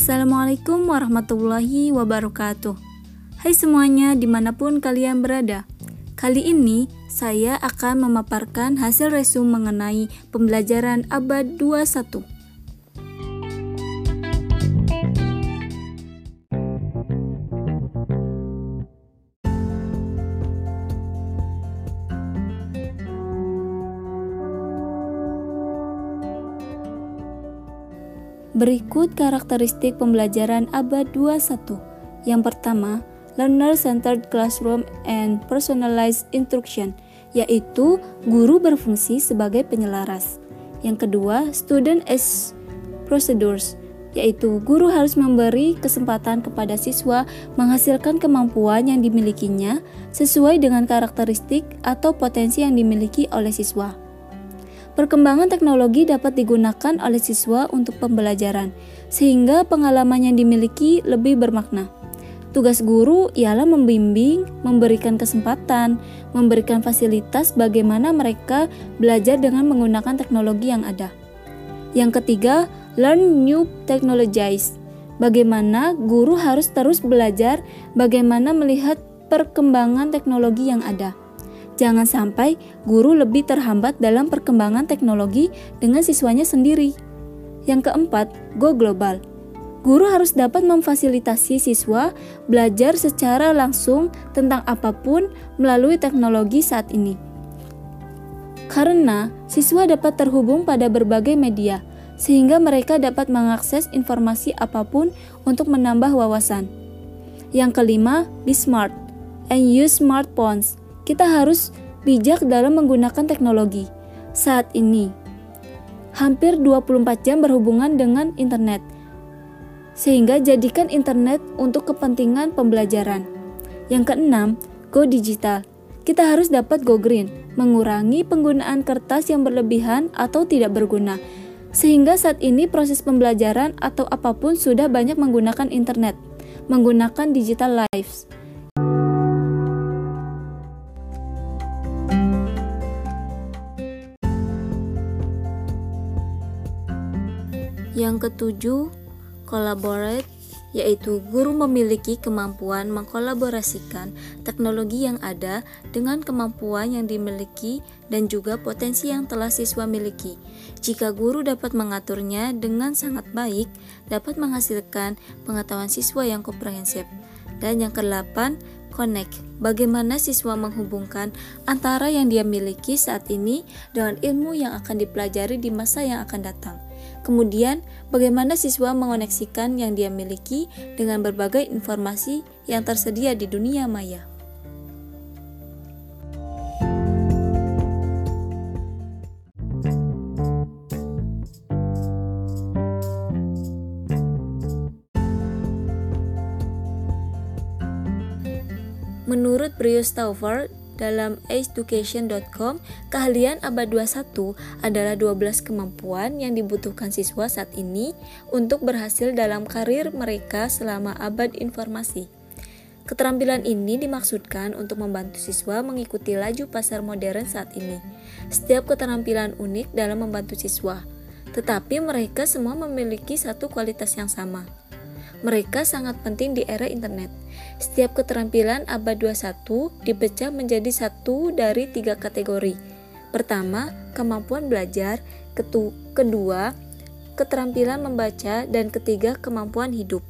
Assalamualaikum warahmatullahi wabarakatuh. Hai semuanya di mana pun kalian berada Kali ini saya akan memaparkan hasil resum mengenai pembelajaran abad 21 Berikut karakteristik pembelajaran abad 21. Yang pertama, learner-centered classroom and personalized instruction, yaitu guru berfungsi sebagai penyelaras. Yang kedua, student as procedures, yaitu guru harus memberi kesempatan kepada siswa menghasilkan kemampuan yang dimilikinya sesuai dengan karakteristik atau potensi yang dimiliki oleh siswa. Perkembangan teknologi dapat digunakan oleh siswa untuk pembelajaran, sehingga pengalaman yang dimiliki lebih bermakna. Tugas guru ialah membimbing, memberikan kesempatan, memberikan fasilitas bagaimana mereka belajar dengan menggunakan teknologi yang ada. Yang ketiga, learn new technologies. Bagaimana guru harus terus belajar bagaimana melihat perkembangan teknologi yang ada. Jangan sampai guru lebih terhambat dalam perkembangan teknologi dengan siswanya sendiri. Yang keempat, go global. Guru harus dapat memfasilitasi siswa belajar secara langsung tentang apa pun melalui teknologi saat ini. Karena siswa dapat terhubung pada berbagai media, sehingga mereka dapat mengakses informasi apa pun untuk menambah wawasan. Yang kelima, be smart and use smartphones kita harus bijak dalam menggunakan teknologi. Saat ini, hampir 24 jam berhubungan dengan internet, sehingga jadikan internet untuk kepentingan pembelajaran. Yang keenam, go digital. Kita harus dapat go green, mengurangi penggunaan kertas yang berlebihan atau tidak berguna. Sehingga saat ini proses pembelajaran atau apa pun sudah banyak menggunakan internet, menggunakan digital lives. Yang ketujuh, collaborate yaitu guru memiliki kemampuan mengkolaborasikan teknologi yang ada dengan kemampuan yang dimiliki dan juga potensi yang telah siswa miliki. Jika guru dapat mengaturnya dengan sangat baik, dapat menghasilkan pengetahuan siswa yang komprehensif. Dan yang kedelapan, connect. Bagaimana siswa menghubungkan antara yang dia miliki saat ini dengan ilmu yang akan dipelajari di masa yang akan datang. Kemudian, bagaimana siswa mengoneksikan yang dia miliki dengan berbagai informasi yang tersedia di dunia maya. Menurut Brius Stauffer, dalam education.com, keahlian abad 21 adalah 12 kemampuan yang dibutuhkan siswa saat ini untuk berhasil dalam karir mereka selama abad informasi. Keterampilan ini dimaksudkan untuk membantu siswa mengikuti laju pasar modern saat ini. Setiap keterampilan unik dalam membantu siswa, tetapi mereka semua memiliki satu kualitas yang sama. Mereka sangat penting di era internet. Setiap keterampilan abad 21 dipecah menjadi satu dari tiga kategori. Pertama, kemampuan belajar, kedua, keterampilan membaca, dan ketiga, kemampuan hidup.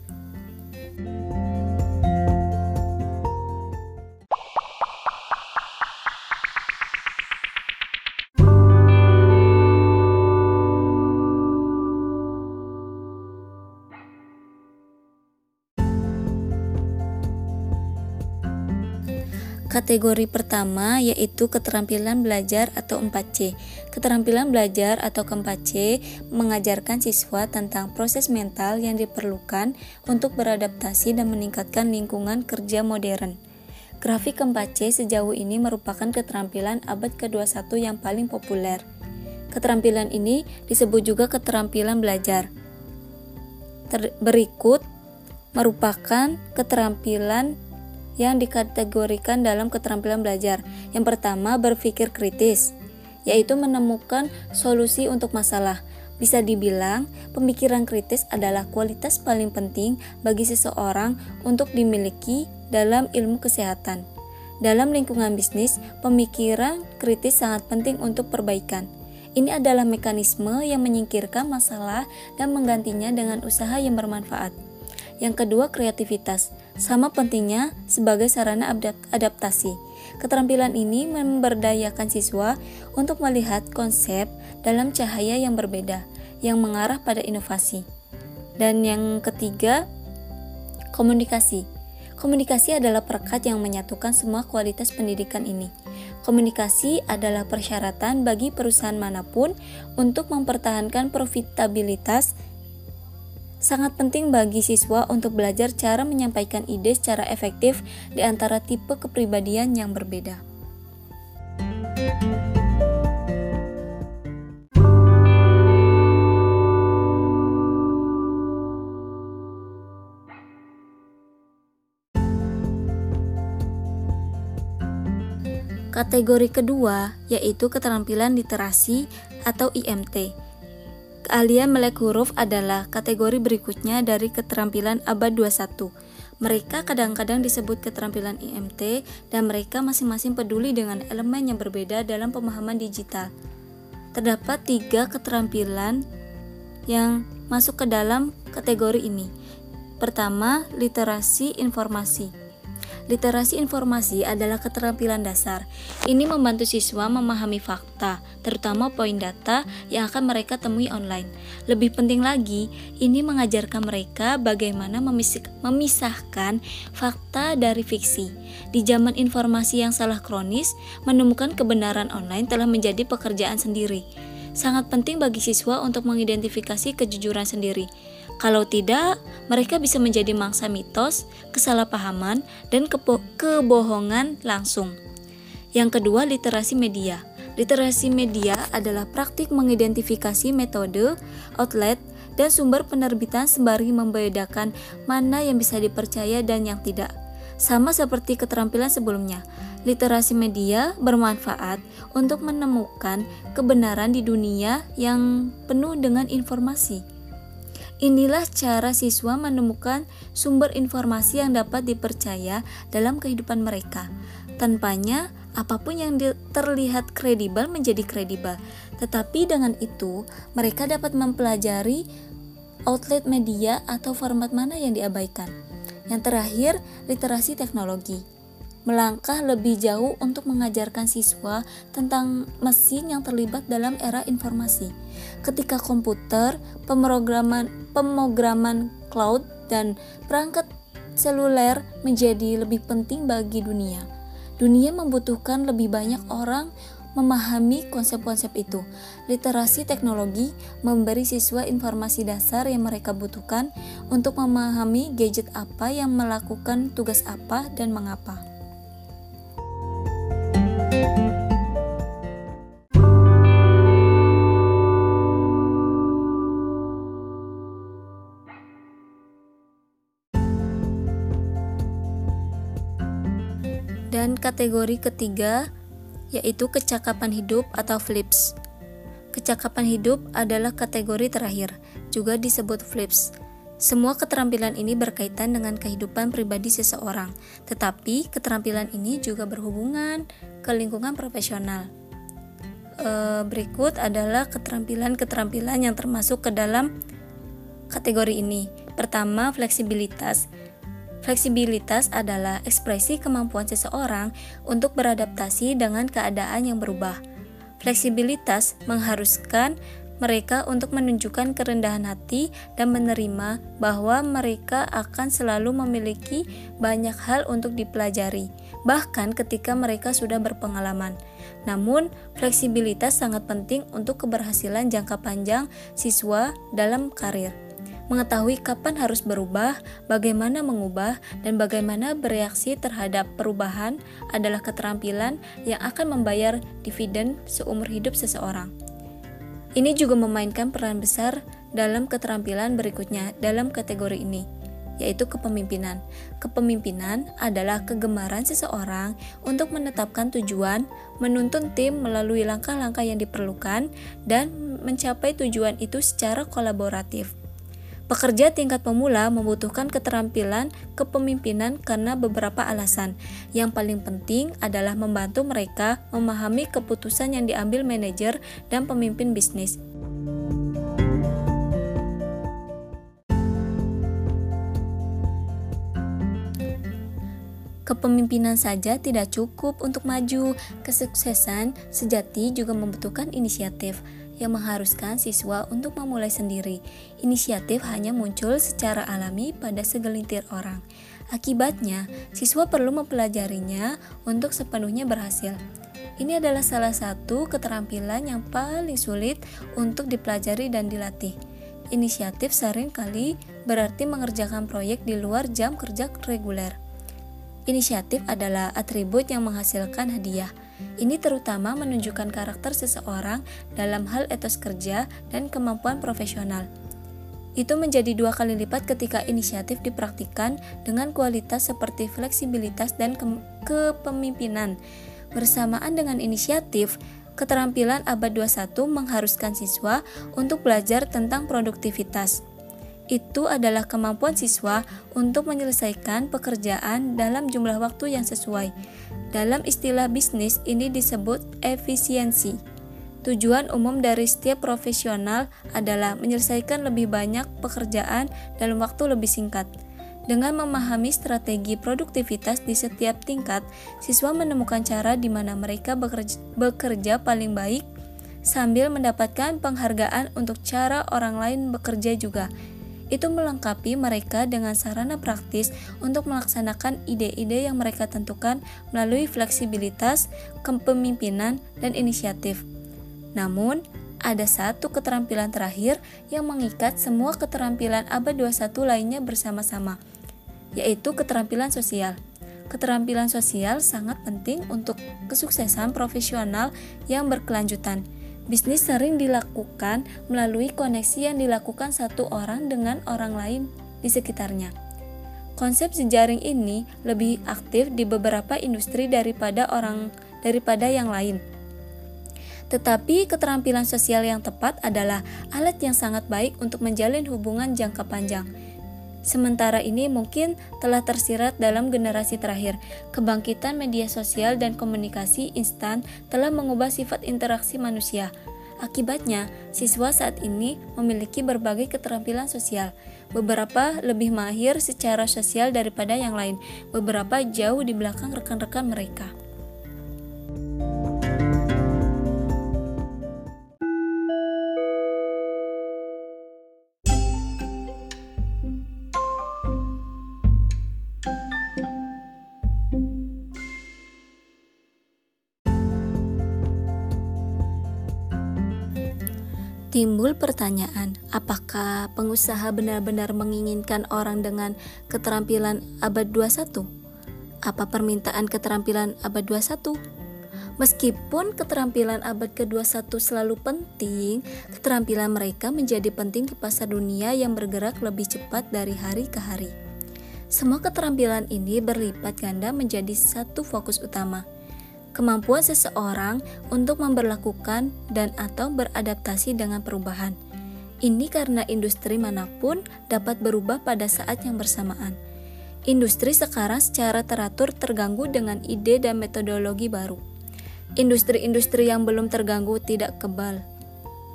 Kategori pertama yaitu keterampilan belajar atau 4C. Keterampilan belajar atau ke-4C mengajarkan siswa tentang proses mental yang diperlukan untuk beradaptasi dan meningkatkan lingkungan kerja modern. Grafik ke-4C sejauh ini merupakan keterampilan abad ke-21 yang paling populer. Keterampilan ini disebut juga keterampilan belajar. Ter berikut merupakan keterampilan yang dikategorikan dalam keterampilan belajar. Yang pertama, berpikir kritis, yaitu menemukan solusi untuk masalah, Bisa dibilang, pemikiran kritis adalah kualitas paling penting bagi seseorang untuk dimiliki dalam ilmu kesehatan. Dalam lingkungan bisnis, pemikiran kritis sangat penting untuk perbaikan. Ini adalah mekanisme yang menyingkirkan masalah dan menggantinya dengan usaha yang bermanfaat. Yang kedua, kreativitas. Sama pentingnya sebagai sarana adaptasi. Keterampilan ini memberdayakan siswa untuk melihat konsep dalam cahaya yang berbeda, yang mengarah pada inovasi. Dan yang ketiga, komunikasi. Komunikasi adalah perekat yang menyatukan semua kualitas pendidikan ini. Komunikasi adalah persyaratan bagi perusahaan mana pun untuk mempertahankan profitabilitas. Sangat penting bagi siswa untuk belajar cara menyampaikan ide secara efektif di antara tipe kepribadian yang berbeda. Kategori kedua yaitu keterampilan literasi atau IMT. Keahlian melek huruf adalah kategori berikutnya dari keterampilan abad 21. Mereka kadang-kadang disebut keterampilan IMT dan mereka masing-masing peduli dengan elemen yang berbeda dalam pemahaman digital. Terdapat tiga keterampilan yang masuk ke dalam kategori ini. Pertama, literasi informasi. Literasi informasi adalah keterampilan dasar. Ini membantu siswa memahami fakta, terutama poin data yang akan mereka temui online. Lebih penting lagi, ini mengajarkan mereka bagaimana memisahkan fakta dari fiksi. Di zaman informasi yang salah kronis, menemukan kebenaran online telah menjadi pekerjaan sendiri. Sangat penting bagi siswa untuk mengidentifikasi kejujuran sendiri. Kalau tidak, mereka bisa menjadi mangsa mitos, kesalahpahaman, dan kebo kebohongan langsung. Yang kedua, literasi media. Literasi media adalah praktik mengidentifikasi metode, outlet, dan sumber penerbitan sembari membedakan mana yang bisa dipercaya dan yang tidak. Sama seperti keterampilan sebelumnya, literasi media bermanfaat untuk menemukan kebenaran di dunia yang penuh dengan informasi. Inilah cara siswa menemukan sumber informasi yang dapat dipercaya dalam kehidupan mereka. Tanpanya, apa pun yang terlihat kredibel menjadi kredibel. Tetapi dengan itu, mereka dapat mempelajari outlet media atau format mana yang diabaikan. Yang terakhir, literasi teknologi melangkah lebih jauh untuk mengajarkan siswa tentang mesin yang terlibat dalam era informasi. Ketika komputer, pemrograman, pemrograman cloud, dan perangkat seluler menjadi lebih penting bagi dunia. Dunia membutuhkan lebih banyak orang memahami konsep-konsep itu. Literasi teknologi memberi siswa informasi dasar yang mereka butuhkan untuk memahami gadget apa yang melakukan tugas apa dan mengapa. Dan kategori ketiga yaitu kecakapan hidup atau flips. Kecakapan hidup adalah kategori terakhir, juga disebut flips. Semua keterampilan ini berkaitan dengan kehidupan pribadi seseorang, tetapi keterampilan ini juga berhubungan ke lingkungan profesional. E, berikut adalah keterampilan-keterampilan yang termasuk ke dalam kategori ini. Pertama, fleksibilitas. Fleksibilitas adalah ekspresi kemampuan seseorang untuk beradaptasi dengan keadaan yang berubah. Fleksibilitas mengharuskan mereka untuk menunjukkan kerendahan hati dan menerima bahwa mereka akan selalu memiliki banyak hal untuk dipelajari, bahkan ketika mereka sudah berpengalaman. Namun, fleksibilitas sangat penting untuk keberhasilan jangka panjang siswa dalam karir. Mengetahui kapan harus berubah, bagaimana mengubah, dan bagaimana bereaksi terhadap perubahan adalah keterampilan yang akan membayar dividen seumur hidup seseorang. Ini juga memainkan peran besar dalam keterampilan berikutnya dalam kategori ini, yaitu kepemimpinan. Kepemimpinan adalah kegemaran seseorang untuk menetapkan tujuan, menuntun tim melalui langkah-langkah yang diperlukan, dan mencapai tujuan itu secara kolaboratif. Pekerja tingkat pemula membutuhkan keterampilan kepemimpinan karena beberapa alasan. Yang paling penting adalah membantu mereka memahami keputusan yang diambil manajer dan pemimpin bisnis. Kepemimpinan saja tidak cukup untuk maju. Kesuksesan sejati juga membutuhkan inisiatif yang mengharuskan siswa untuk memulai sendiri. Inisiatif hanya muncul secara alami pada segelintir orang. Akibatnya, siswa perlu mempelajarinya untuk sepenuhnya berhasil. Ini adalah salah satu keterampilan yang paling sulit untuk dipelajari dan dilatih. Inisiatif sering kali berarti mengerjakan proyek di luar jam kerja reguler. Inisiatif adalah atribut yang menghasilkan hadiah. Ini terutama menunjukkan karakter seseorang dalam hal etos kerja dan kemampuan profesional. Itu menjadi dua kali lipat ketika inisiatif dipraktikkan dengan kualitas seperti fleksibilitas dan ke kepemimpinan. Bersamaan dengan inisiatif, keterampilan abad 21 mengharuskan siswa untuk belajar tentang produktivitas itu adalah kemampuan siswa untuk menyelesaikan pekerjaan dalam jumlah waktu yang sesuai. Dalam istilah bisnis, ini disebut efisiensi. Tujuan umum dari setiap profesional adalah menyelesaikan lebih banyak pekerjaan dalam waktu lebih singkat. Dengan memahami strategi produktivitas di setiap tingkat, siswa menemukan cara di mana mereka bekerja, bekerja paling baik sambil mendapatkan penghargaan untuk cara orang lain bekerja juga itu melengkapi mereka dengan sarana praktis untuk melaksanakan ide-ide yang mereka tentukan melalui fleksibilitas, kepemimpinan, dan inisiatif. Namun, ada satu keterampilan terakhir yang mengikat semua keterampilan abad 21 lainnya bersama-sama, yaitu keterampilan sosial. Keterampilan sosial sangat penting untuk kesuksesan profesional yang berkelanjutan Bisnis sering dilakukan melalui koneksi yang dilakukan satu orang dengan orang lain di sekitarnya. Konsep jejaring ini lebih aktif di beberapa industri daripada orang daripada yang lain. Tetapi keterampilan sosial yang tepat adalah alat yang sangat baik untuk menjalin hubungan jangka panjang Sementara ini mungkin telah tersirat dalam generasi terakhir. Kebangkitan media sosial dan komunikasi instan telah mengubah sifat interaksi manusia. Akibatnya, siswa saat ini memiliki berbagai keterampilan sosial. Beberapa lebih mahir secara sosial daripada yang lain, beberapa jauh di belakang rekan-rekan mereka. Timbul pertanyaan, apakah pengusaha benar-benar menginginkan orang dengan keterampilan abad 21? Apa permintaan keterampilan abad 21? Meskipun keterampilan abad ke-21 selalu penting, keterampilan mereka menjadi penting di pasar dunia yang bergerak lebih cepat dari hari ke hari. Semua keterampilan ini berlipat ganda menjadi satu fokus utama – kemampuan seseorang untuk memperlakukan dan atau beradaptasi dengan perubahan. Ini karena industri mana pun dapat berubah pada saat yang bersamaan. Industri sekarang secara teratur terganggu dengan ide dan metodologi baru. Industri-industri yang belum terganggu tidak kebal.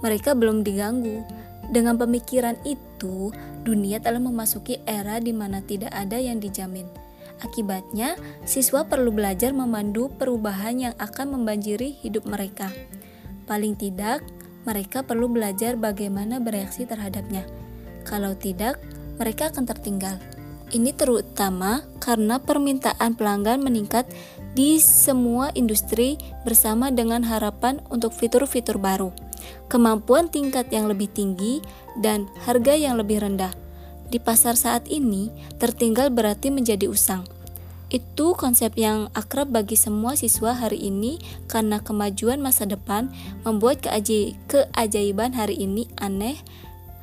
Mereka belum diganggu. Dengan pemikiran itu, dunia telah memasuki era di mana tidak ada yang dijamin Akibatnya, siswa perlu belajar memandu perubahan yang akan membanjiri hidup mereka. Paling tidak, mereka perlu belajar bagaimana bereaksi terhadapnya. Kalau tidak, mereka akan tertinggal. Ini terutama karena permintaan pelanggan meningkat di semua industri bersama dengan harapan untuk fitur-fitur baru, kemampuan tingkat yang lebih tinggi, dan harga yang lebih rendah di pasar saat ini, tertinggal berarti menjadi usang. Itu konsep yang akrab bagi semua siswa hari ini karena kemajuan masa depan membuat keajaiban hari ini aneh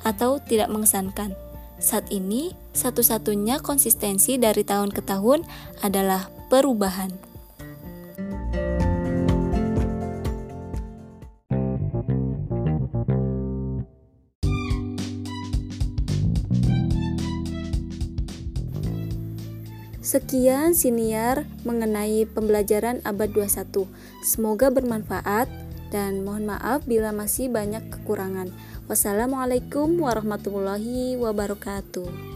atau tidak mengesankan. Saat ini, satu-satunya konsistensi dari tahun ke tahun adalah perubahan. Sekian siniar mengenai pembelajaran abad 21. Semoga bermanfaat dan mohon maaf bila masih banyak kekurangan. Wassalamualaikum warahmatullahi wabarakatuh.